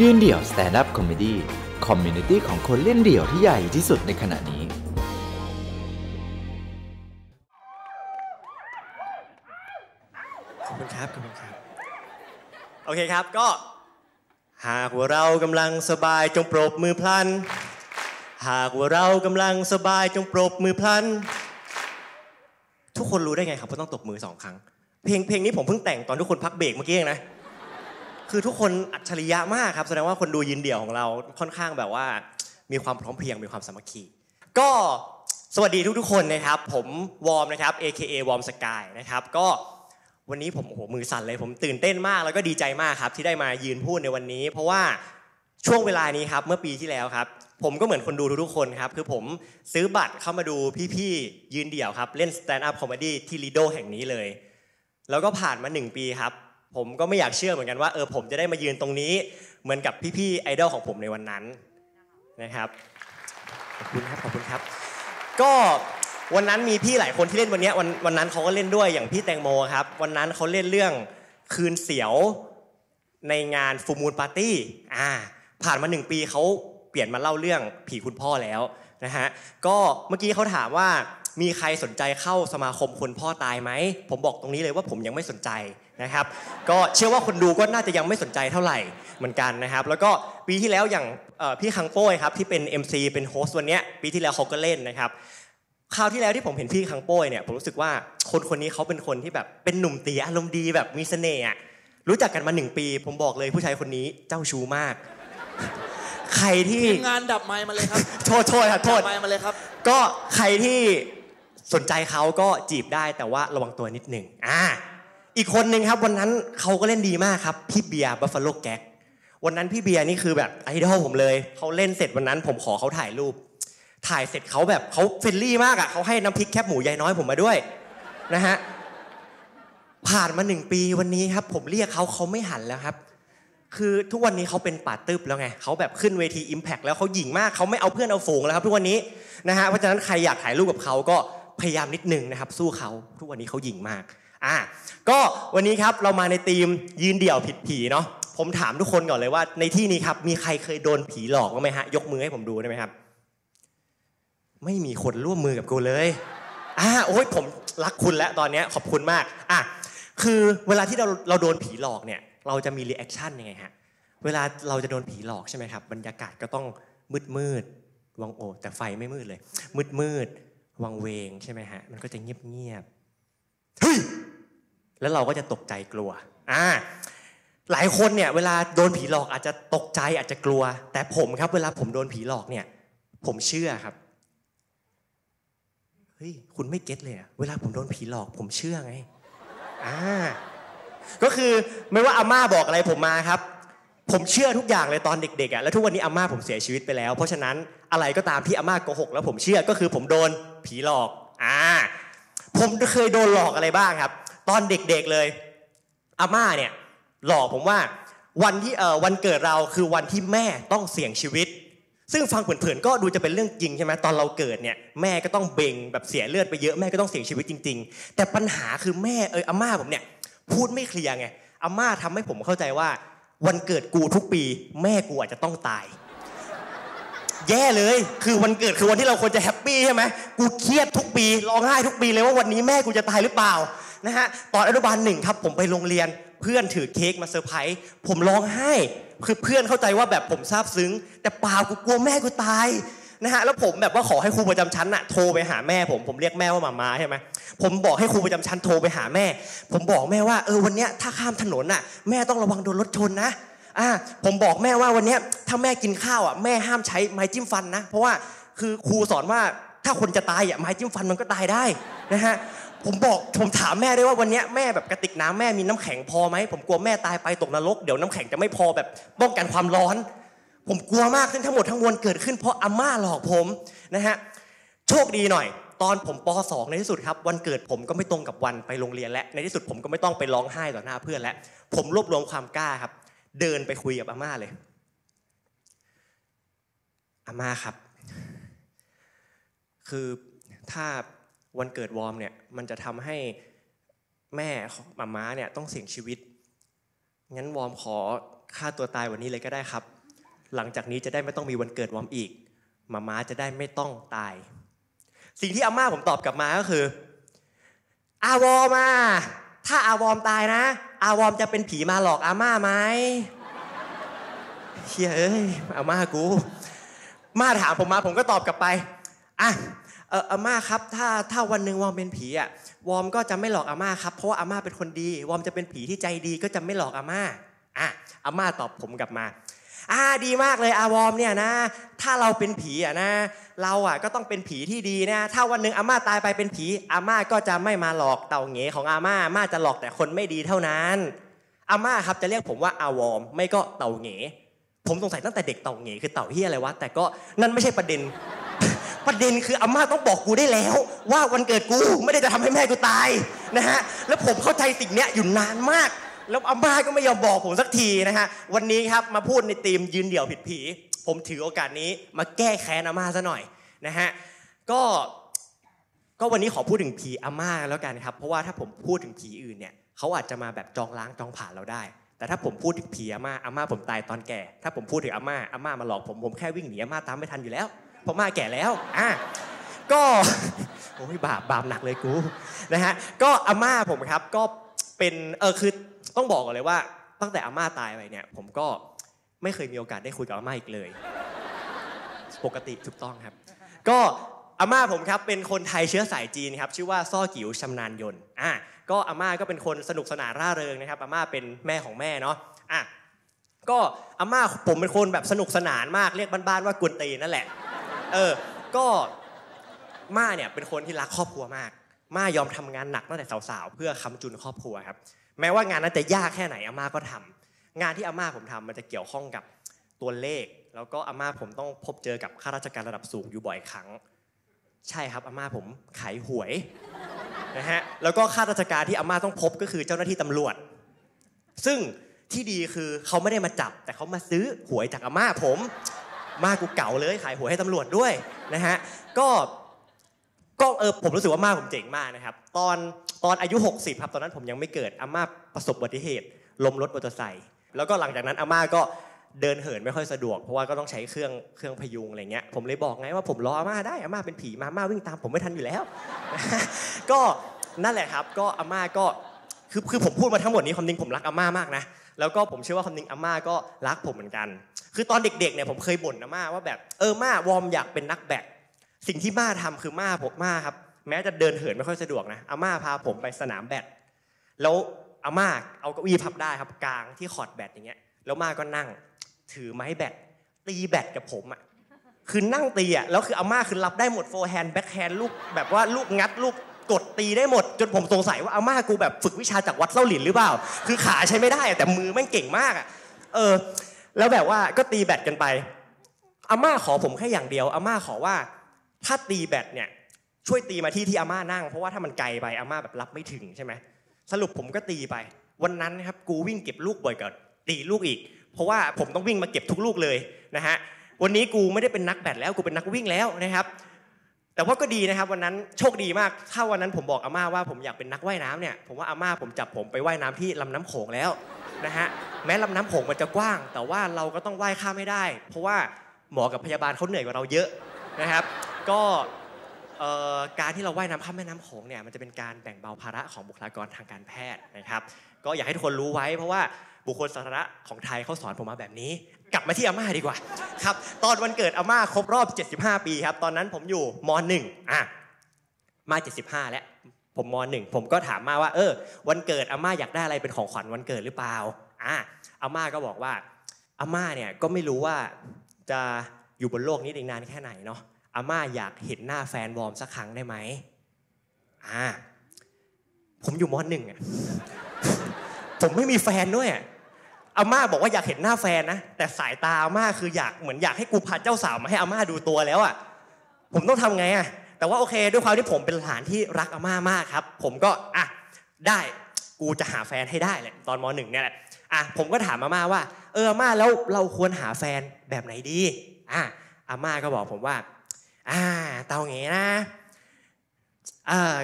ยืนเดี่ยว stand-up comedy community ของคนเล่นเดี่ยวที่ใหญ่ที่สุดในขณะนี้ ขอบคุณครับ ขอบคุณครับ โอเคครับก็ หากว่าเรากำลังสบายจงปรบมือพลัน หากว่าเรากำลังสบายจงปรบมือพลัน ทุกคนรู้ได้ไงครับว่าต้องตบมือสองครั้ง เพลงเพลงนี้ผมเพิ่งแต่งตอนทุกคนพักเบรกเมื่อกี้เองนะ คือทุกคนอัจฉริยะมากครับแสดงว่าคนดูยินเดี่ยวของเราค่อนข้างแบบว่า มีความพร้อมเพรียงมีความสามัคคีก็สวัสดีทุกๆคนนะครับ ผมวอร์มนะครับ AKA วอร์มสกายนะครับก็วันนี้ผมโอ้โหมือสั่นเลย ผมตื่นเต้นมากแล้วก็ดีใจมากครับ ที่ได้มายืนพูดในวันนี้ เพราะว่าช่วงเวลานี้ครับเมื่อปีที่แล้วครับ ผมก็เหมือนคนดูทุกๆคนครับ คือผมซื้อบัตรเข้ามาดูพี่ๆยืนเดี่ยวครับ เล่น stand-up comedy ที่ลีโดแห่งนี้เลย แล้วก็ผ่านมาหนึ่งปีครับ ผมก็ไม่อยากเชื่อเหมือนกันว่าเออผมจะได้มายืนตรงนี้ เหมือนกับพี่ๆไอดอลของผมในวันนั้นนะครับขอบคุณครับขอบคุณครับ ก็วันนั้นมีพี่หลายคนที่เล่นวันนี้วันวันนั้นเขาก็เล่นด้วยอย่างพี่แตงโมครับ วันนั้นเขาเล่นเรื่องคืนเสียวในงาน full moon party อ่าผ่านมาหนึ่งปีเขาเปลี่ยนมาเล่าเรื่องผีคุณพ่อแล้วนะฮะก็เมื่อกี้เขาถามว่า มีใครสนใจเข้าสมาคมคนพ่อตายไหม ผมบอกตรงนี้เลยว่าผมยังไม่สนใจนะครับ ก็เชื่อว่าคนดูก็น่าจะยังไม่สนใจเท่าไหร่เหมือนกันนะครับ แล้วก็ปีที่แล้วอย่างเอ่อพี่คังโป้ยครับที่เป็น MC เป็นโฮสต์วันเนี้ยปีที่แล้วเขาก็เล่นนะครับคราวที่แล้วที่ผมเห็นพี่คังโป้ยเนี่ยผมรู้สึกว่าคนคนนี้เขาเป็นคนที่แบบเป็นหนุ่มตีอารมณ์ดีแบบมีเสน่ห์อะรู้จักกันมาหนึ่งปี ผมบอกเลยผู้ชายคนนี้เจ้าชู้มาก ใครที่ทีมงานดับไมค์มาเลยครับ โทษโทษครับโทษดับไมค์มาเลยครับ ก็ใครที่ สนใจเขาก็จีบได้แต่ว่าระวังตัวนิดหนึ่งอ่าอีกคนหนึ่งครับวันนั้นเขาก็เล่นดีมากครับพี่เบียร์บัฟฟาโลแก๊กวันนั้นพี่เบียร์นี่คือแบบไอดอลผมเลยเขาเล่นเสร็จวันนั้น ผมขอเขาถ่ายรูป ถ่ายเสร็จเขาแบบเขา friendly มากอะเขาให้น้ำพริกแคบหมูยายน้อยผมมาด้วยนะฮะผ่านมาหนึ่งปีวันนี้ครับ ผมเรียกเขาเขาไม่หันแล้วครับ คือทุกวันนี้เขาเป็นป่าตึบแล้วไงเขาแบบขึ้นเวที Impact แล้วเขาหยิ่งมากเขาไม่เอาเพื่อนเอาฝูงแล้วครับ ทุกวันนี้นะฮะเพราะฉะนั้นใครอยากถ่ายรูปกับเขาก็ พยายามนิดนึงนะครับ สู้เขาทุกวันนี้เขาหยิงมากอะก็วันนี้ครับเรามาในทีมยืนเดี่ยวผิดผีเนาะผมถามทุกคนก่อนเลยว่า ในที่นี้ครับมีใครเคยโดนผีหลอกบ้างไหมฮะยกมือให้ผมดูได้ไหมครับ ไม่มีคนร่วมมือกับกูเลยอ่าโอ้ยผมรักคุณแล้วตอนเนี้ยขอบคุณมากอะคือเวลาที่เราเราโดนผีหลอกเนี่ย เราจะมี reaction ยังไงฮะเวลาเราจะโดนผีหลอกใช่ไหมครับบรรยากาศก็ต้องมืดมืดวังโอแต่ไฟไม่มืดเลย มืดมืด วังเวงใช่ไหมฮะ มันก็จะเงียบเงียบๆเฮ้ยแล้วเราก็จะตกใจกลัว อ่า หลายคนเนี่ย เวลาโดนผีหลอกอาจจะตกใจอาจจะกลัว แต่ผมครับ เวลาผมโดนผีหลอกเนี่ย ผมเชื่อครับเฮ้ยคุณไม่เก็ตเลยอะเวลาผมโดนผีหลอก ผมเชื่อไงอ่าก็คือไม่ว่าอาม่าบอกอะไรผมมาครับ ผมเชื่อทุกอย่างเลยตอนเด็กๆอะแล้วทุกวันนี้อาม่าผมเสียชีวิตไปแล้ว เพราะฉะนั้นอะไรก็ตามที่อาม่าโกหกแล้วผมเชื่อก็คือผมโดนผีหลอกอ่าผมเคยโดนหลอกอะไรบ้างครับ ตอนเด็กๆเลยอาม่าเนี่ยหลอกผมว่าวันที่เอ่อวันเกิดเราคือวันที่แม่ต้องเสี่ยงชีวิต ซึ่งฟังเผินๆก็ดูจะเป็นเรื่องจริงใช่ไหมตอนเราเกิดเนี่ยแม่ก็ต้องเบ่งแบบเสียเลือดไปเยอะแม่ก็ต้องเสี่ยงชีวิตจริง ๆ แต่ปัญหาคือแม่เอออาม่าผมเนี่ยพูดไม่เคลียร์ไงอาม่าทำให้ผมเข้าใจว่า วันเกิดกูทุกปี แม่กูอาจจะต้องตาย แย่เลย คือวันเกิดคือวันที่เราควรจะแฮปปี้ใช่ไหมกูเครียดทุกปีร้องไห้ทุกปีเลยว่าวันนี้แม่กูจะตายหรือเปล่านะฮะตอนอนุบาลหนึ่งครับ ผมไปโรงเรียนเพื่อนถือเค้กมาเซอร์ไพรส์ผมร้องไห้คือเพื่อนเข้าใจว่าแบบผมซาบซึ้ง แต่เปล่ากูกลัวแม่กูตาย นะฮะแล้วผมแบบว่าขอให้ครูประจำชั้นอะโทรไปหาแม่ผมผมเรียกแม่ว่าหมามาใช่ไหมผมบอกให้ครูประจำชั้นโทรไปหาแม่ ผมบอกแม่ว่าเออวันเนี้ยถ้าข้ามถนนอะแม่ต้องระวังโดนรถชนนะอ่าผมบอกแม่ว่าวันเนี้ยถ้าแม่กินข้าวอะแม่ห้ามใช้ไม้จิ้มฟันนะ เพราะว่าคือครูสอนว่าถ้าคนจะตายอะไม้จิ้มฟันมันก็ตายได้นะฮะผมบอกผมถามแม่ด้วยว่าวันนี้แม่แบบกระติกน้ำแม่มีน้ำแข็งพอไหมผมกลัวแม่ตายไปตกนรกเดี๋ยวน้ำแข็งจะไม่พอแบบป้องกันความร้อน ผมกลัวมากขึ้นทั้งหมดทั้งมวลเกิดขึ้นเพราะอาม่าหลอกผมนะฮะโชคดีหน่อย ตอนผมป .2 ในที่สุดครับ วันเกิดผมก็ไม่ตรงกับวันไปโรงเรียนและในที่สุดผมก็ไม่ต้องไปร้องไห้ต่อหน้าเพื่อนแล้วผมรวบรวมความกล้าครับ เดินไปคุยกับอาม่าเลยอาม่าครับ คือถ้าวันเกิดวอร์มเนี่ยมันจะทำให้แม่ของมาม้าเนี่ยต้องเสี่ยงชีวิต งั้นวอร์มขอฆ่าตัวตายวันนี้เลยก็ได้ครับ หลังจากนี้จะได้ไม่ต้องมีวันเกิดวอมอีกมาม้าจะได้ไม่ต้องตาย สิ่งที่อาม่าผมตอบกลับมาก็คือ อาวอมา ถ้าอาวอมตายนะ อาวอมจะเป็นผีมาหลอกอาม่าไหมเฮียเอ้ยอาม่ากู มาถามผมมาผมก็ตอบกลับไปอะเอออาม่าครับ ถ้าถ้าวันหนึ่งวอมเป็นผีอะวอมก็จะไม่หลอกอาม่าครับเพราะว่าอาม่าเป็นคนดี วอมจะเป็นผีที่ใจดีก็จะไม่หลอกอาม่าอะอาม่าตอบผมกลับมา อ่าดีมากเลยอาวอมเนี่ยนะ ถ้าเราเป็นผีอะนะ เราอะก็ต้องเป็นผีที่ดีนะ ถ้าวันหนึ่งอาม่าตายไปเป็นผีอาม่าก็จะไม่มาหลอกเต่าเหงของอาม่าอาม่าจะหลอกแต่คนไม่ดีเท่านั้นอาม่าครับจะเรียกผมว่าอาวอม ไม่ก็เต่าเหงผมสงสัยตั้งแต่เด็กเต่าเหงคือเต่าเฮียอะไรวะแต่ก็นั่นไม่ใช่ประเด็น ประเด็นคืออาม่าต้องบอกกูได้แล้ว ว่าวันเกิดกูไม่ได้จะทำให้แม่กูตายนะฮะแล้วผมเข้าใจสิ่งเนี้ยอยู่นานมาก แล้วอาม่าก็ไม่ยอมบอกผมสักทีนะฮะ วันนี้ครับมาพูดในธีมยืนเดี่ยวผิดผี ผมถือโอกาสนี้มาแก้แค้นอาม่าซะหน่อยนะฮะ ก็ ก็วันนี้ขอพูดถึงผีอาม่าแล้วกันครับ เพราะว่าถ้าผมพูดถึงผีอื่นเนี่ยเขาอาจจะมาแบบจองล้างจองผ่านเราได้ แต่ถ้าผมพูดถึงผีอาม่าอาม่าผมตายตอนแก่ ถ้าผมพูดถึงอาม่าอาม่ามาหลอกผมผมแค่วิ่งหนีอาม่าตามไม่ทันอยู่แล้ว เพราะอาม่าแก่แล้วอะก็โอ้ยบาปบาปหนักเลยกูนะฮะก็อาม่าผมครับก็เป็นเออคือ ต้องบอกก่อนเลยว่า ตั้งแต่อาม่าตายไปเนี่ย ผมก็ไม่เคยมีโอกาสได้คุยกับอาม่าอีกเลย ปกติถูกต้องครับ ก็อาม่าผมครับเป็นคนไทยเชื้อสายจีนครับชื่อว่าซ่อกิ๋วชำนาญยนต์อะก็อาม่าก็เป็นคนสนุกสนานร่าเริงนะครับอาม่าเป็นแม่ของแม่เนาะอะก็อาม่าผมเป็นคนแบบสนุกสนานมากเรียกบ้านๆว่ากวนตีนนั่นแหละเออก็ม่าเนี่ยเป็นคนที่รักครอบครัวมาก ม่ายอมทำงานหนักตั้งแต่สาวๆ เพื่อค้ำจุนครอบครัวครับ แม้ว่างานนั้นจะยากแค่ไหนอาม่าก็ทำงานที่อาม่าผมทำมันจะเกี่ยวข้องกับตัวเลข แล้วก็อาม่าผมต้องพบเจอกับข้าราชการระดับสูงอยู่บ่อยครั้ง ใช่ครับอาม่าผมขายหวยนะฮะแล้วก็ข้าราชการที่อาม่าต้องพบก็คือเจ้าหน้าที่ตำรวจ ซึ่งที่ดีคือเขาไม่ได้มาจับ แต่เขามาซื้อหวยจากอาม่าผมมากูเก่าเลยขายหวยให้ตำรวจด้วยนะฮะก็ ก็เออผมรู้สึกว่าอาม่าผมเจ๋งมากนะครับ ตอนตอนอายุ 60ครับตอนนั้นผมยังไม่เกิดอาม่าประสบอุบัติเหตุล้มรถมอเตอร์ไซค์แล้วก็หลังจากนั้นอาม่าก็เดินเหินไม่ค่อยสะดวกเพราะว่าก็ต้องใช้เครื่องเครื่องพยุงอะไรเงี้ยผมเลยบอกไงว่าผมรออาม่าได้อาม่าเป็นผีมาอาม่าวิ่งตามผมไม่ทันอยู่แล้ว ก็นั่นแหละครับ ก็อาม่าก็คือคือผมพูดมาทั้งหมดนี้ความจริงผมรักอาม่ามากนะแล้วก็ผมเชื่อว่าความจริงอาม่าก็รักผมเหมือนกัน คือตอนเด็กๆเนี่ยผมเคยบ่นอาม่าว่าแบบเออม่าวอมอยากเป็นนักแบด สิ่งที่ม่าทำคือม่าผมม่าครับ แม้จะเดินเหินไม่ค่อยสะดวกนะอาม่าพาผมไปสนามแบดแล้วอาม่าเอาเก้าอี้พับได้ครับกลางที่คอร์ดแบดอย่างเงี้ย แล้วม่าก็นั่ง ถือไม้แบดตีแบดกับผมอะคือนั่งตีอะแล้วคืออาม่าคือรับได้หมด forehand backhand ลูกแบบว่าลูกงัดลูกกดตีได้หมด จนผมสงสัยว่าอาม่ากูแบบฝึกวิชาจากวัดเส้าหลินหรือเปล่า คือขาใช้ไม่ได้อะแต่มือแม่งเก่งมากอะเออ แล้วแบบว่าก็ตีแบดกันไปอาม่าขอผมแค่อย่างเดียวอาม่าขอว่า ถ้าตีแบดเนี่ยช่วยตีมาที่ที่อาม่านั่ง เพราะว่าถ้ามันไกลไปอาม่าแบบรับไม่ถึงใช่ไหมสรุปผมก็ตีไป วันนั้นนะครับกูวิ่งเก็บลูกบ่อยกว่าตีลูกอีก เพราะว่าผมต้องวิ่งมาเก็บทุกลูกเลยนะฮะวันนี้กูไม่ได้เป็นนักแบดแล้วกูเป็นนักวิ่งแล้วนะครับ แต่ว่าก็ดีนะครับวันนั้นโชคดีมากถ้าวันนั้นผมบอกอาม่าว่าผมอยากเป็นนักว่ายน้ำเนี่ยผมว่าอาม่าผมจับผมไปว่ายน้ำที่ลำน้ำโขงแล้วนะฮะแม้ลำน้ำโขงมันจะกว้าง แต่ว่าเราก็ต้องว่ายข้ามไม่ได้ เพราะว่าหมอกับพยาบาลเขาเหนื่อยกว่าเราเยอะนะครับ ก็เอ่อการที่เราว่ายน้ำข้ามแม่น้ำโขงเนี่ยมันจะเป็นการแบ่งเบาภาระของบุคลากรทางการแพทย์นะครับ ก็อยากให้ทุกคนรู้ไว้เพราะว่าบุคคลสาธารณะของไทยเขาสอนผมมาแบบนี้ กลับมาที่อาม่าดีกว่าครับตอนวันเกิดอาม่าครบรอบ 75 ปีครับ ตอนนั้นผมอยู่ม .1 อะมา 75 แล้วผมม .1 ผมก็ถามมาว่าเออ วันเกิดอาม่าอยากได้อะไรเป็นของขวัญวันเกิดหรือเปล่าอะอาม่าก็บอกว่าอาม่าเนี่ยก็ไม่รู้ว่าจะอยู่บนโลกนี้อีกนานแค่ไหนเนาะ อาม่าอยากเห็นหน้าแฟนวอร์มสักครั้งได้ไหมอ่าผมอยู่ม .1 อะผมไม่มีแฟนด้วยอะอาม่าบอกว่าอยากเห็นหน้าแฟนนะแต่สายตาอาม่าคืออยากเหมือนอยากให้กูพาเจ้าสาวมาให้อาม่าดูตัวแล้วอะผมต้องทำไงอะแต่ว่าโอเค ด้วยความที่ผมเป็นหลานที่รักอาม่ามากครับ ผมก็อะได้กูจะหาแฟนให้ได้แหละตอนมหนึ่งเนี่ยแหละอะผมก็ถามอาม่าว่า เอออาม่าแล้วเราควรหาแฟนแบบไหนดีอะอาม่าก็บอกผมว่า อ่าเตาเงนะอ่า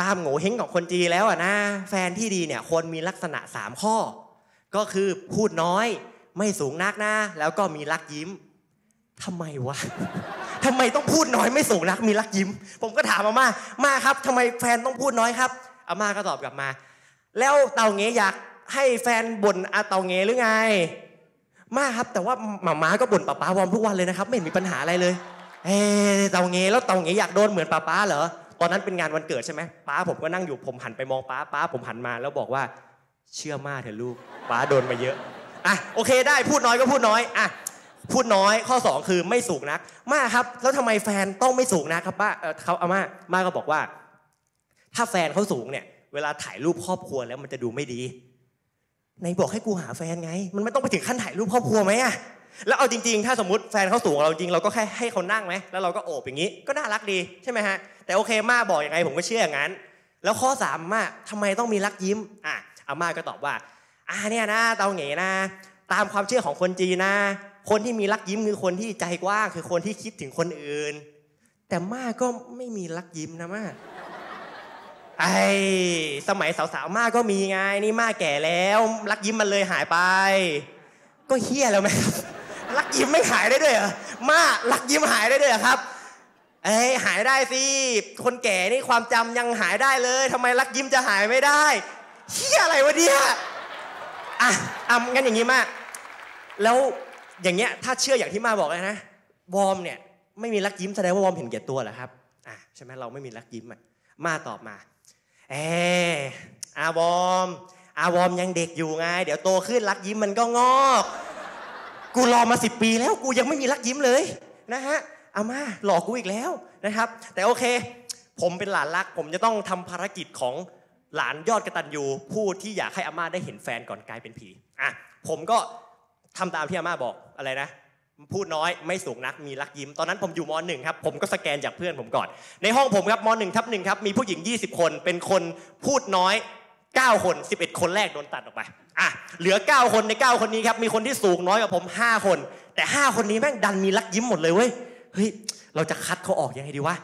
ตามโง่เฮงของคนจีแล้วอะนะ แฟนที่ดีเนี่ยควรมีลักษณะ 3 ข้อ ก็คือพูดน้อยไม่สูงนักนะ แล้วก็มีรักยิ้มทำไมวะทำไมต้องพูดน้อยไม่สูงนักมีรักยิ้ม ผมก็ถามอาม่ามาครับทำไมแฟนต้องพูดน้อยครับอาม่าก็ตอบกลับมา แล้วเตาเงอยากให้แฟนบ่นอาเตาเงหรือไง มาครับแต่ว่าหมาม้าก็บ่นป้าป้าวอมทุกวันเลยนะครับ ไม่เห็นมีปัญหาอะไรเลย เอ้เตาเงแล้วเตาเงอยากโดนเหมือนป้าป้าเหรอตอนนั้นเป็นงานวันเกิดใช่ไหมป้าผมก็นั่งอยู่ผมหันไปมองป้าป้าผมหันมา แล้วบอกว่าเชื่อมาเถอะลูกป้าโดนมาเยอะอะโอเคได้พูดน้อยก็พูดน้อยอะพูดน้อยข้อ 2 คือไม่สูงนักมาครับแล้วทำไมแฟนต้องไม่สูงนักครับป้าเออเอามามาก็บอกว่า ถ้าแฟนเขาสูงเนี่ยเวลาถ่ายรูปครอบครัวแล้วมันจะดูไม่ดีในบอกให้กูหาแฟนไง มันไม่ต้องไปถึงขั้นถ่ายรูปครอบครัวไหมอะ แล้วเอาจริงๆ ถ้าสมมติแฟนเขาสูงกว่าเราจริงเราก็แค่ให้เขานั่งไหมแล้วเราก็โอบอย่างนี้ก็น่ารักดีใช่ไหมฮะแต่โอเคมาบอกยังไงผมก็เชื่ออย่างนั้น แล้วข้อสามมาทำไมต้องมีรักยิ้มอะอาม่าก็ตอบว่าอ่าเนี่ยนะเตาเหงนะ ตามความเชื่อของคนจีนนะ คนที่มีรักยิ้มคือคนที่ใจกว้างคือคนที่คิดถึงคนอื่น แต่ม่าก็ไม่มีรักยิ้มนะม่าไอ้สมัยสาวๆมาก็มีไงนี่มาแก่แล้ว รักยิ้มมันเลยหายไป ก็เฮี้ยแล้วไหมครับ รักยิ้มไม่หายได้ด้วยเหรอมารักยิ้มหายได้ด้วยเหรอครับเอ้ยหายได้สิ คนแก่นี่ความจำยังหายได้เลยทำไมรักยิ้มจะหายไม่ได้เฮียอะไรวะเนี่ยอะอะงั้นอย่างนี้มาก แล้วอย่างเงี้ยถ้าเชื่ออย่างที่มาบอกเลยนะวอมเนี่ยไม่มีรักยิ้มแสดงว่าวอมเห็นแก่ตัวเหรอครับอะใช่ไหมเราไม่มีรักยิ้มอะมาตอบมาเอออาวอม อาวอมยังเด็กอยู่ไง เดี๋ยวโตขึ้นรักยิ้มมันก็งอก กูรอมาสิปีแล้วกูยังไม่มีรักยิ้มเลยนะฮะอาม่าหลอกกูอีกแล้วนะครับ แต่โอเค ผมเป็นหลานรัก ผมจะต้องทำภารกิจของหลานยอดกระตันยูผู้ที่อยากให้อาม่าได้เห็นแฟนก่อนกลายเป็นผีอะผมก็ทำตามที่อาม่าบอกอะไรนะพูดน้อยไม่สูงนักมีรักยิ้ม ตอนนั้นผมอยู่มหนึ่งครับผมก็สแกนจากเพื่อนผมก่อน ในห้องผมครับมหนึ่งทับหนึ่งครับมีผู้หญิง 20 คนเป็นคนพูดน้อย 9 คน 11 คนแรกโดนตัดออกไปอะเหลือ 9 คนใน 9 คนนี้ครับ มีคนที่สูงน้อยกว่าผม 5 คน แต่ 5 คนนี้แม่งดันมีรักยิ้มหมดเลยเว้ย เฮ้ย เราจะคัดเขาออกยังไงดีวะ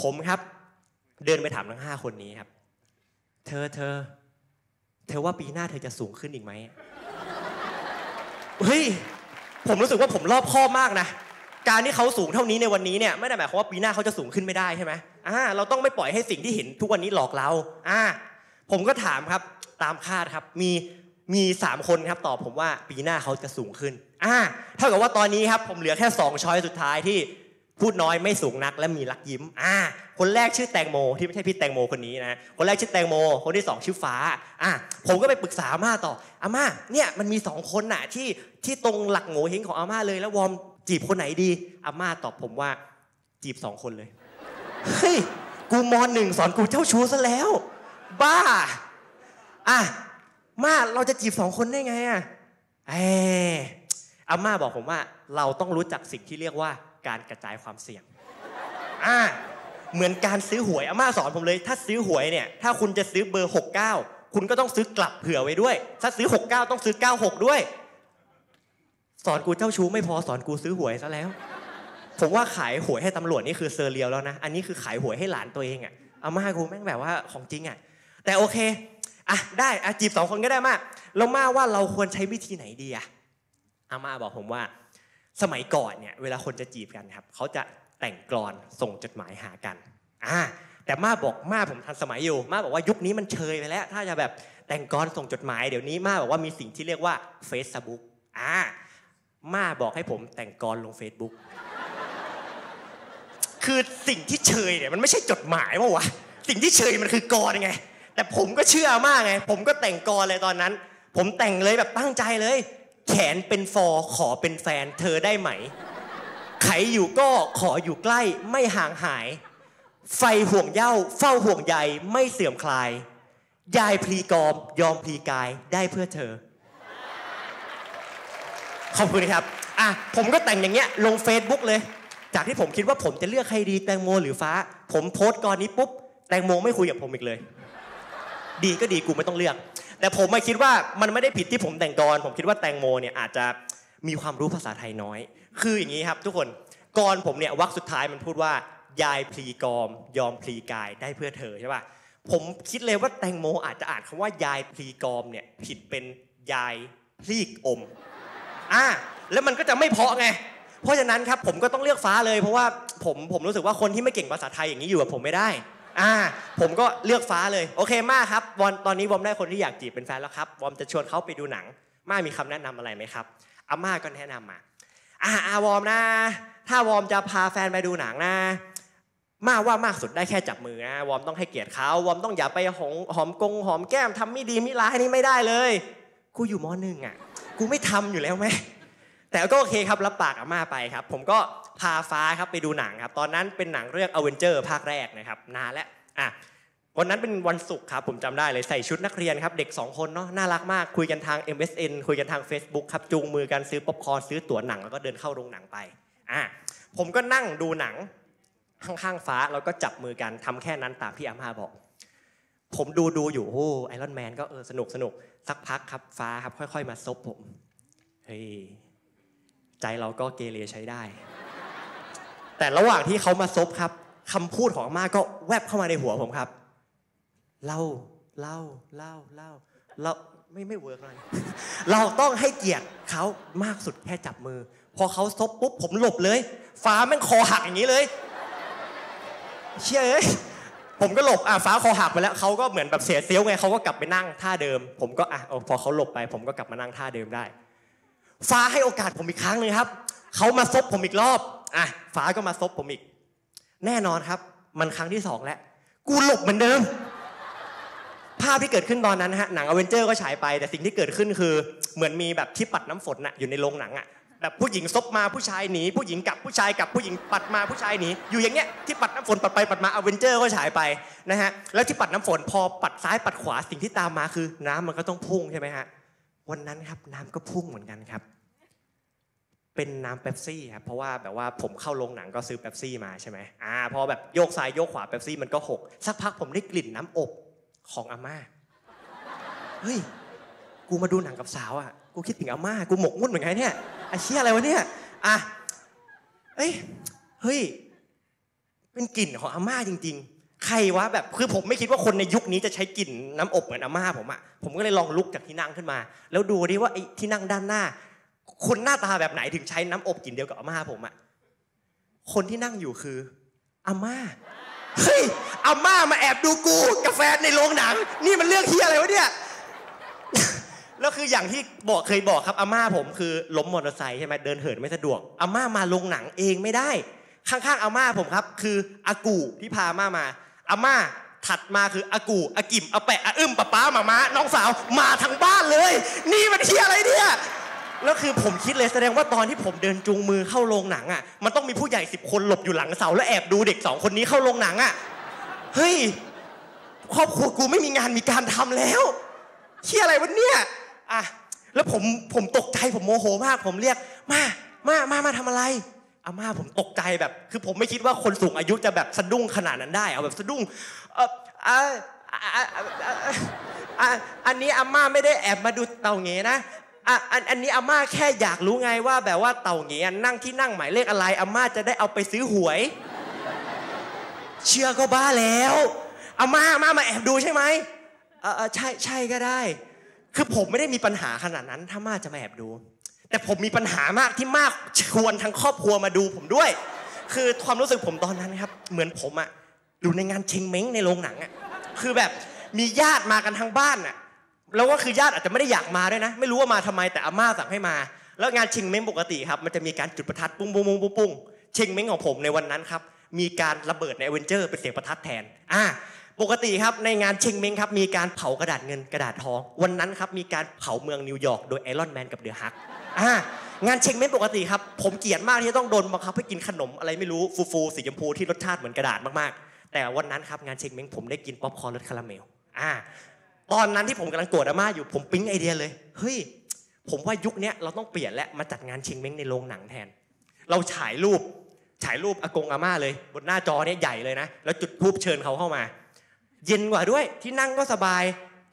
ผมครับ เดินไปถามทั้ง 5 คนนี้ครับ เธอเธอ เธอว่าปีหน้าเธอจะสูงขึ้นอีกไหม เฮ้ย ผมรู้สึกว่าผมรอบคอบมากนะ การที่เขาสูงเท่านี้ในวันนี้เนี่ยไม่ได้หมายความว่าปีหน้าเขาจะสูงขึ้นไม่ได้ใช่ไหมอ่า เราต้องไม่ปล่อยให้สิ่งที่เห็นทุกวันนี้หลอกเรา อ่า ผมก็ถามครับตามคาดครับมีมีสามคนครับตอบผมว่าปีหน้าเขาจะสูงขึ้นอ่าเท่ากับว่าตอนนี้ครับผมเหลือแค่สองช้อยสุดท้ายที่พูดน้อยไม่สูงนักและมีรักยิ้มอ่าคนแรกชื่อแตงโมที่ไม่ใช่พี่แตงโมคนนี้นะคนแรกชื่อแตงโม คนที่สองชื่อฟ้าอ่าผมก็ไปปรึกษาอาม่าต่ออาม่าเนี่ยมันมีสองคนน่ะที่ที่ตรงหลักโง่เฮงของอาม่าเลยแล้ววอมจีบคนไหนดีอาม่าตอบผมว่าจีบสองคนเลยเฮ้ยกูมอนหนึ่งสอนกูเจ้าชู้ซะแล้ว บ้า อะมาเราจะจีบสองคนได้ไงอะเอออาม่าบอกผมว่า เราต้องรู้จักสิ่งที่เรียกว่าการกระจายความเสี่ยง อะเหมือนการซื้อหวยอาม่าสอนผมเลย ถ้าซื้อหวยเนี่ย ถ้าคุณจะซื้อเบอร์ 69 คุณก็ต้องซื้อกลับเผื่อไว้ด้วย ถ้าซื้อ 69 ต้องซื้อ 96 ด้วย สอนกูเจ้าชู้ไม่พอสอนกูซื้อหวยซะแล้ว ผมว่าขายหวยให้ตำรวจนี่คือเซอร์เรียลแล้วนะ อันนี้คือขายหวยให้หลานตัวเองอะอาม่ากูแม่งแบบว่าของจริงอะ แต่โอเคอะได้อะจีบสองคนก็ได้มาแล้วมาว่าเราควรใช้วิธีไหนดีอะอาม่าบอกผมว่า สมัยก่อนเนี่ยเวลาคนจะจีบกันครับเขาจะแต่งกลอนส่งจดหมายหากันอ่าแต่มาบอกมาผมทันสมัยอยู่ มาบอกว่ายุคนี้มันเชยไปแล้ว ถ้าจะแบบแต่งกลอนส่งจดหมายเดี๋ยวนี้มาบอกว่ามีสิ่งที่เรียกว่า Facebook อ่ามาบอกให้ผมแต่งกลอนลง Facebook คือสิ่งที่เชยเนี่ยมันไม่ใช่จดหมายมั้วะสิ่งที่เชยมันคือกรไง แต่ผมก็เชื่อมากไงผมก็แต่งกรเลยตอนนั้น ผมแต่งเลยแบบตั้งใจเลย แขนเป็นฟอขอเป็นแฟน เธอได้ไหม ไขอยู่ก็ขออยู่ใกล้ไม่ห่างหาย ไฟห่วงเย้าเฝ้าห่วงใยไม่เสื่อมคลาย ยายพลีกรมยอมพลีกายได้เพื่อเธอ ขอบคุณครับอะผมก็แต่งอย่างเงี้ยลง Facebook เลย จากที่ผมคิดว่าผมจะเลือกใครดีแตงโมหรือฟ้า ผมโพสต์ก่อนนี้ปุ๊บแตงโมไม่คุยกับผมอีกเลย ดีก็ดีกูไม่ต้องเลือก แต่ผมมาคิดว่ามันไม่ได้ผิดที่ผมแต่งกรผมคิดว่าแตงโมเนี่ยอาจจะมีความรู้ภาษาไทยน้อย คืออย่างนี้ครับ ทุกคนกรผมเนี่ยวรรคสุดท้ายมันพูดว่ายายพลีกรมยอมพลีกายได้เพื่อเธอใช่ป่ะผมคิดเลยว่าแตงโมอาจจะอ่านคำว่ายายพลีกรมเนี่ยผิดเป็นยายพลีกอมอ่าแล้วมันก็จะไม่เพาะไงเพราะฉะนั้นครับผมก็ต้องเลือกฟ้าเลยเพราะว่าผมผมรู้สึกว่าคนที่ไม่เก่งภาษาไทยอย่างนี้อยู่กับผมไม่ได้ อ่าผมก็เลือกฟ้าเลยโอเคมากครับวอนตอนนี้วอมได้คนที่อยากจีบเป็นแฟนแล้วครับวอมจะชวนเขาไปดูหนัง มามีคำแนะนำอะไรไหมครับอาม่าก็แนะนำมาอ่าอาวอมนะ ถ้าวอมจะพาแฟนไปดูหนังนะมาว่ามากสุดได้แค่จับมือนะวอมต้องให้เกียรติเขาวอมต้องอย่าไปหองหอมกงหอมแก้มทำไม่ดีไม่ร้ายนี่ไม่ได้เลย กูอยู่มอหนึ่งอะกูไม่ทำอยู่แล้วไหม แต่ก็โอเคครับรับปากอาม่าไปครับ ผมก็พาฟ้าครับไปดูหนังครับ ตอนนั้นเป็นหนังเรื่องอเวนเจอร์ภาคแรกนะครับ นานแล้วอะวันนั้นเป็นวันศุกร์ครับผมจำได้เลยใส่ชุดนักเรียนครับเด็ก 2 คนเนาะน่ารักมากคุยกันทาง MSN คุยกันทาง Facebook ครับจูงมือกันซื้อป๊อปคอร์นซื้อตั๋วหนังแล้วก็เดินเข้าโรงหนังไปอะผมก็นั่งดูหนังข้างๆฟ้าแล้วก็จับมือกันทำแค่นั้นตามที่อาม่าบอก ผมดูดูอยู่โอ้ Iron Man ก็เออสนุกสนุกสักพักครับฟ้าครับค่อย ๆ มาซบผมเฮ้ย ใจเราก็เกเรใช้ได้ แต่ระหว่างที่เขามาซบครับคำพูดของอาม่าก็แวบเข้ามาในหัวผมครับเล่าเล่าเล่าเล่าเราไม่ไม่ work เลยเราต้องให้เกียรติเขามากสุดแค่จับมือ พอเขาซบปุ๊บผมหลบเลย ฟ้าแม่งคอหักอย่างนี้เลย เชื่อเอ้ยผมก็หลบอะฟ้าคอหักไปแล้วเขาก็เหมือนแบบเสีย self ไงเขาก็กลับไปนั่งท่าเดิม ผมก็อะพอเขาหลบไป ผมก็กลับมานั่งท่าเดิมได้ ฟ้าให้โอกาสผมอีกครั้งหนึ่งครับ เขามาซบผมอีกรอบ อะ ฟ้าก็มาซบผมอีก แน่นอนครับ มันครั้งที่สองแล้ว กูหลบเหมือนเดิม ภาพที่เกิดขึ้นตอนนั้นฮะ หนังอเวนเจอร์ก็ฉายไป แต่สิ่งที่เกิดขึ้นคือ เหมือนมีแบบที่ปัดน้ำฝนน่ะ อยู่ในโรงหนังอะ แบบผู้หญิงซบมาผู้ชายหนี ผู้หญิงกลับผู้ชายกลับผู้หญิงปัดมาผู้ชายหนี อยู่อย่างเงี้ย ที่ปัดน้ำฝนปัดไปปัดมาอเวนเจอร์ก็ฉายไปนะฮะ แล้วที่ปัดน้ำฝนพอปัดซ้ายปัดขวาสิ่งที่ตามมาคือน้ำมันก็ต้องพุ่งใช่ไหมฮะ วันนั้นครับน้ำก็พุ่งเหมือนกันครับ เป็นน้ำเป๊ปซี่ครับเพราะว่าแบบว่าผมเข้าโรงหนังก็ซื้อเป๊ปซี่มาใช่ไหมอ่าพอแบบโยกซ้ายโยกขวาเป๊ปซี่มันก็หกสักพักผมได้กลิ่นน้ำอบของอาม่าเฮ้ยกูมาดูหนังกับสาวอะกูคิดถึงอาม่ากูหมกมุ่นเหมือนไงเนี่ยไอ้เชี่ยอะไรวะเนี่ยอะเอ้ยเฮ้ยเป็นกลิ่นของอาม่าจริง ๆ ใครวะแบบคือผมไม่คิดว่าคนในยุคนี้จะใช้กลิ่นน้ำอบเหมือนอาม่าผมอะผมก็เลยลองลุกจากที่นั่งขึ้นมา แล้วดูดิว่าไอ้ที่นั่งด้านหน้า คนหน้าตาแบบไหนถึงใช้น้ำอบกลิ่นเดียวกับอาม่าผมอะคนที่นั่งอยู่คืออาม่าเฮ้ยอาม่ามาแอบดูกูกับแฟในโรงหนัง นี่มันเรื่องเฮียอะไรวะเนี่ยแล้วคืออย่างที่บอกเคยบอกครับอาม่าผมคือล้มมอเตอร์ไซค์ใช่ไหมเดินเหินไม่สะดวกอาม่ามาโรงหนังเองไม่ได้ ข้างๆอาม่าผมครับ คืออากูที่พาม่ามา อาม่าถัดมาคืออากูอากิมอาแปะอาอึ้มป้าป้าหมาม้าน้องสาวมาทั้งบ้านเลย นี่มันเฮียอะไรเนี่ยแล้วคือผมคิดเลยแสดงว่าตอนที่ผมเดินจูงมือเข้าโรงหนังอะมันต้องมีผู้ใหญ่สิบคนหลบอยู่หลังเสาแล้วแอบดูเด็กสองคนนี้เข้าโรงหนังอะเฮ้ยครอบครัวกูไม่มีงานมีการทำแล้วเชี่ยอะไรวะเนี่ยอะแล้วผมผมตกใจผมโมโหมาก ผมเรียกมามามามาทำอะไร อาม่าผมตกใจแบบ คือผมไม่คิดว่าคนสูงอายุจะแบบสะดุ้งขนาดนั้นได้ เอาแบบสะดุ้งเอออ่าอันนี้อาม่าไม่ได้แอบมาดูเต่าเงนะอะอันอันนี้อาม่าแค่อยากรู้ไงว่าแบบว่าเต่าเงียนั่งที่นั่งหมายเลขอะไรอาม่าจะได้เอาไปซื้อหวย เชื่อก็บ้าแล้วอาม่าอาม่ามาแอบดูใช่ไหมออเออใช่ใช่ก็ได้ คือผมไม่ได้มีปัญหาขนาดนั้น ถ้าม่าจะมาแอบดู แต่ผมมีปัญหามากที่มากชวนทั้งครอบครัวมาดูผมด้วย คือความรู้สึกผมตอนนั้นครับ เหมือนผมอะอยู่ในงานเชงเม้งในโรงหนังอะคือแบบมีญาติมากันทั้งบ้านอะแล้วก็คือญาติอาจจะไม่ได้อยากมาด้วยนะ ไม่รู้ว่ามาทำไมแต่อาม่าสั่งให้มา แล้วงานชิงเม้งปกติครับ มันจะมีการจุดประทัดปุ้งปุ้งปุ้งปุ้งปุ้งเชงเม้งของผมในวันนั้นครับมีการระเบิดในเวนเจอร์เป็นเสียงประทัดแทนอ่าปกติครับในงานเชงเม้งครับมีการเผากระดาษเงินกระดาษทอง วันนั้นครับมีการเผาเมืองนิวยอร์กโดย Iron Man กับ The Hulk อ่างานเชงเม้งปกติครับ ผมเกลียดมากที่จะต้องโดนบังคับให้กินขนมอะไรไม่รู้ฟูๆสีชมพูที่รสชาติเหมือนกระดาษมากๆ แต่วันนั้นครับงานเชงเม้งผมได้กินป๊อปคอร์นรสคาราเมลอ่าตอนนั้นที่ผมกำลังโกรธอาม่าอยู่ผมปิ๊งไอเดียเลยเฮ้ยผมว่ายุคนี้เราต้องเปลี่ยนและมาจัดงานเชงเม้งในโรงหนังแทน เราฉายรูปฉายรูปอากงอาม่าเลย บนหน้าจอเนี่ยใหญ่เลยนะ แล้วจุดทูบเชิญเขาเข้ามา เย็นกว่าด้วยที่นั่งก็สบาย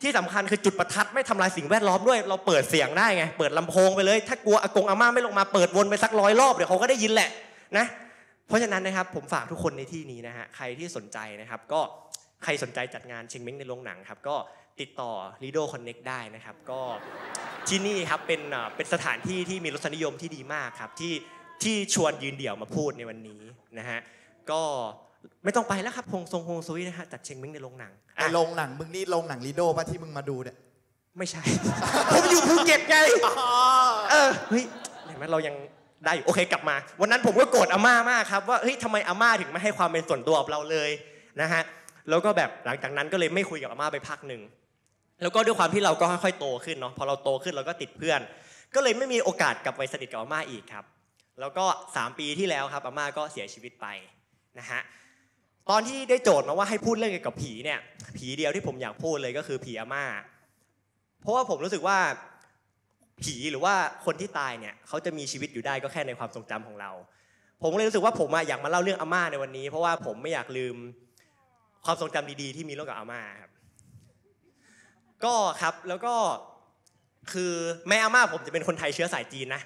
ที่สำคัญคือจุดประทัดไม่ทำลายสิ่งแวดล้อมด้วย เราเปิดเสียงได้ไง เปิดลำโพงไปเลย ถ้ากลัวอากงอาม่าไม่ลงมาเปิดวนไปสักร้อยรอบเดี๋ยวเขาก็ได้ยินแหละนะเพราะฉะนั้นนะครับผมฝากทุกคนในที่นี้นะฮะใครที่สนใจนะครับก็ใครสนใจจัดงานเชงเม้งในโรงหนังครับก็ติดต่อ Lido Connect ได้นะครับ ก็ที่นี่ครับเป็นอ่าเป็นสถานที่ที่มีรสนิยมที่ดีมากครับที่ที่ชวนยืนเดี่ยวมาพูดในวันนี้นะฮะก็ ไม่ต้องไปแล้วครับพงทรงฮงซุยนะฮะจัดเชงเม้งในโรงหนังไออะโรงหนังมึงนี่โรงหนังลีโดป่ะที่มึงมาดูเนี่ยไม่ใช่ ผมอยู่ภูเก็ตไง เออเฮ้ยเห็นไหมเรายังได้อยู่โอเคกลับมา วันนั้นผมก็โกรธอาม่ามากครับว่าเฮ้ยทำไมอาม่าถึงไม่ให้ความเป็นส่วนตัวกับเราเลยนะฮะแล้วก็แบบหลังจากนั้นก็เลยไม่คุยกับอาม่าไปพักหนึ่งแล้วก็ด้วยความที่เราก็ค่อยๆโตขึ้นเนาะพอเราโตขึ้นเราก็ติดเพื่อน ก็เลยไม่มีโอกาสกลับไปสนิทกับอาม่าอีกครับ แล้วก็ 3 ปีที่แล้วครับอาม่าก็เสียชีวิตไปนะฮะ ตอนที่ได้โจทย์มาว่าให้พูดเรื่องเกี่ยวกับผีเนี่ยผีเดียวที่ผมอยากพูดเลยก็คือผีอาม่า เพราะว่าผมรู้สึกว่าผีหรือว่าคนที่ตายเนี่ยเขาจะมีชีวิตอยู่ได้ก็แค่ในความทรงจำของเรา ผมเลยรู้สึกว่าผมอยากมาเล่าเรื่องอาม่าในวันนี้ เพราะว่าผมไม่อยากลืมความทรงจำดีๆ ที่มีร่วมกับอาม่าครับก็ครับแล้วก็คือแม่อาม่าผมจะเป็นคนไทยเชื้อสายจีนนะ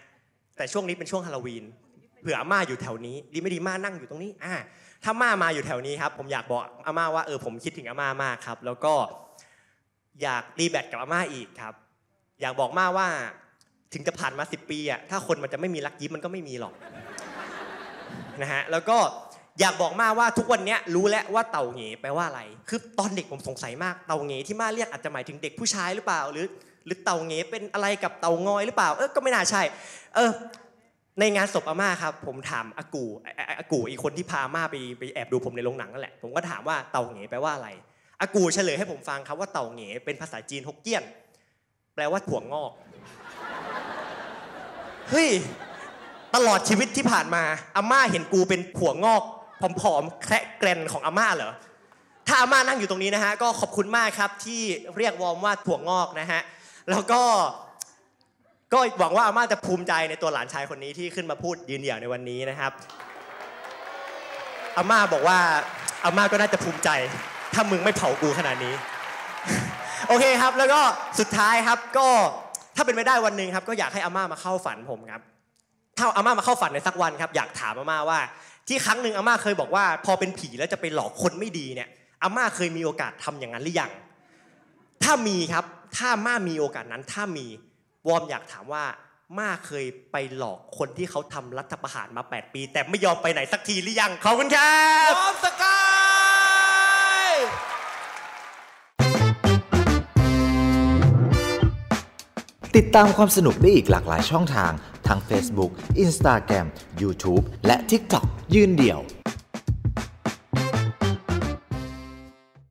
แต่ช่วงนี้เป็นช่วงฮาโลวีนเผื่ออาม่าอยู่แถวนี้ ดีไม่ดีม่านั่งอยู่ตรงนี้อ่า ถ้าม่ามาอยู่แถวนี้ครับ ผมอยากบอกอาม่าว่าเออผมคิดถึงอาม่ามากครับ แล้วก็อยากรีแบตกับอาม่าอีกครับ อยากบอกม่าว่าถึงจะผ่านมาสิปีอะถ้าคนมันจะไม่มีรักยิ้มมันก็ไม่มีหรอกนะฮะแล้วก็อยากบอกม่าว่าทุกวันนี้รู้แล้วว่าเต่าเหงแปลว่าอะไร คือตอนเด็กผมสงสัยมากเต่าเหงที่ม่าเรียกอาจจะหมายถึงเด็กผู้ชายหรือเปล่า หรือ หรือเต่าเหงเป็นอะไรกับเต่างอยหรือเปล่า เออก็ไม่น่าใช่ เออ ในงานศพอาม่าครับผมถามอากูอากูอีกคนที่พาม่าไปไปแอบดูผมในโรงหนังนั่นแหละผมก็ถามว่าเต่าเหงแปลว่าอะไรอากูเฉลยให้ผมฟังครับว่าเต่าเหงเป็นภาษาจีนฮกเกี้ยน แปลว่าถั่วงอกเฮ้ยตลอดชีวิตที่ผ่านมาอาม่าเห็นกูเป็นผัวงอกผอมๆแคระแกรนของอาม่าเหรอถ้าอาม่านั่งอยู่ตรงนี้นะฮะก็ขอบคุณมากครับที่เรียกวอมว่าถั่วงอกนะฮะแล้วก็ ก็หวังว่าอาม่าจะภูมิใจในตัวหลานชายคนนี้ที่ขึ้นมาพูดยืนเดี่ยวในวันนี้นะครับ อาม่าบอกว่าอาม่าก็น่าจะภูมิใจ ถ้ามึงไม่เผากูขนาดนี้ โอเคครับ แล้วก็สุดท้ายครับก็ถ้าเป็นไปได้วันหนึ่งครับก็อยากให้อาม่ามาเข้าฝันผมครับ ถ้าอาม่ามาเข้าฝันในสักวันครับ อยากถามอาม่าว่า ที่ครั้งหนึ่งอาม่าเคยบอกว่า พอเป็นผีแล้วจะไปหลอกคนไม่ดีเนี่ยอาม่าเคยมีโอกาสทำอย่างนั้นหรือยังถ้ามีครับ ถ้าม่ามีโอกาสนั้นถ้ามี วอร์มอยากถามว่าม่าเคยไปหลอกคนที่เขาทำรัฐประหารมา 8 ปี แต่ไม่ยอมไปไหนสักทีหรือยังขอบคุณครับพร้อมสกายติดตามความสนุกได้อีกหลากหลายช่องทางทั้ง Facebook Instagram YouTube และ TikTok ยืนเดี่ยว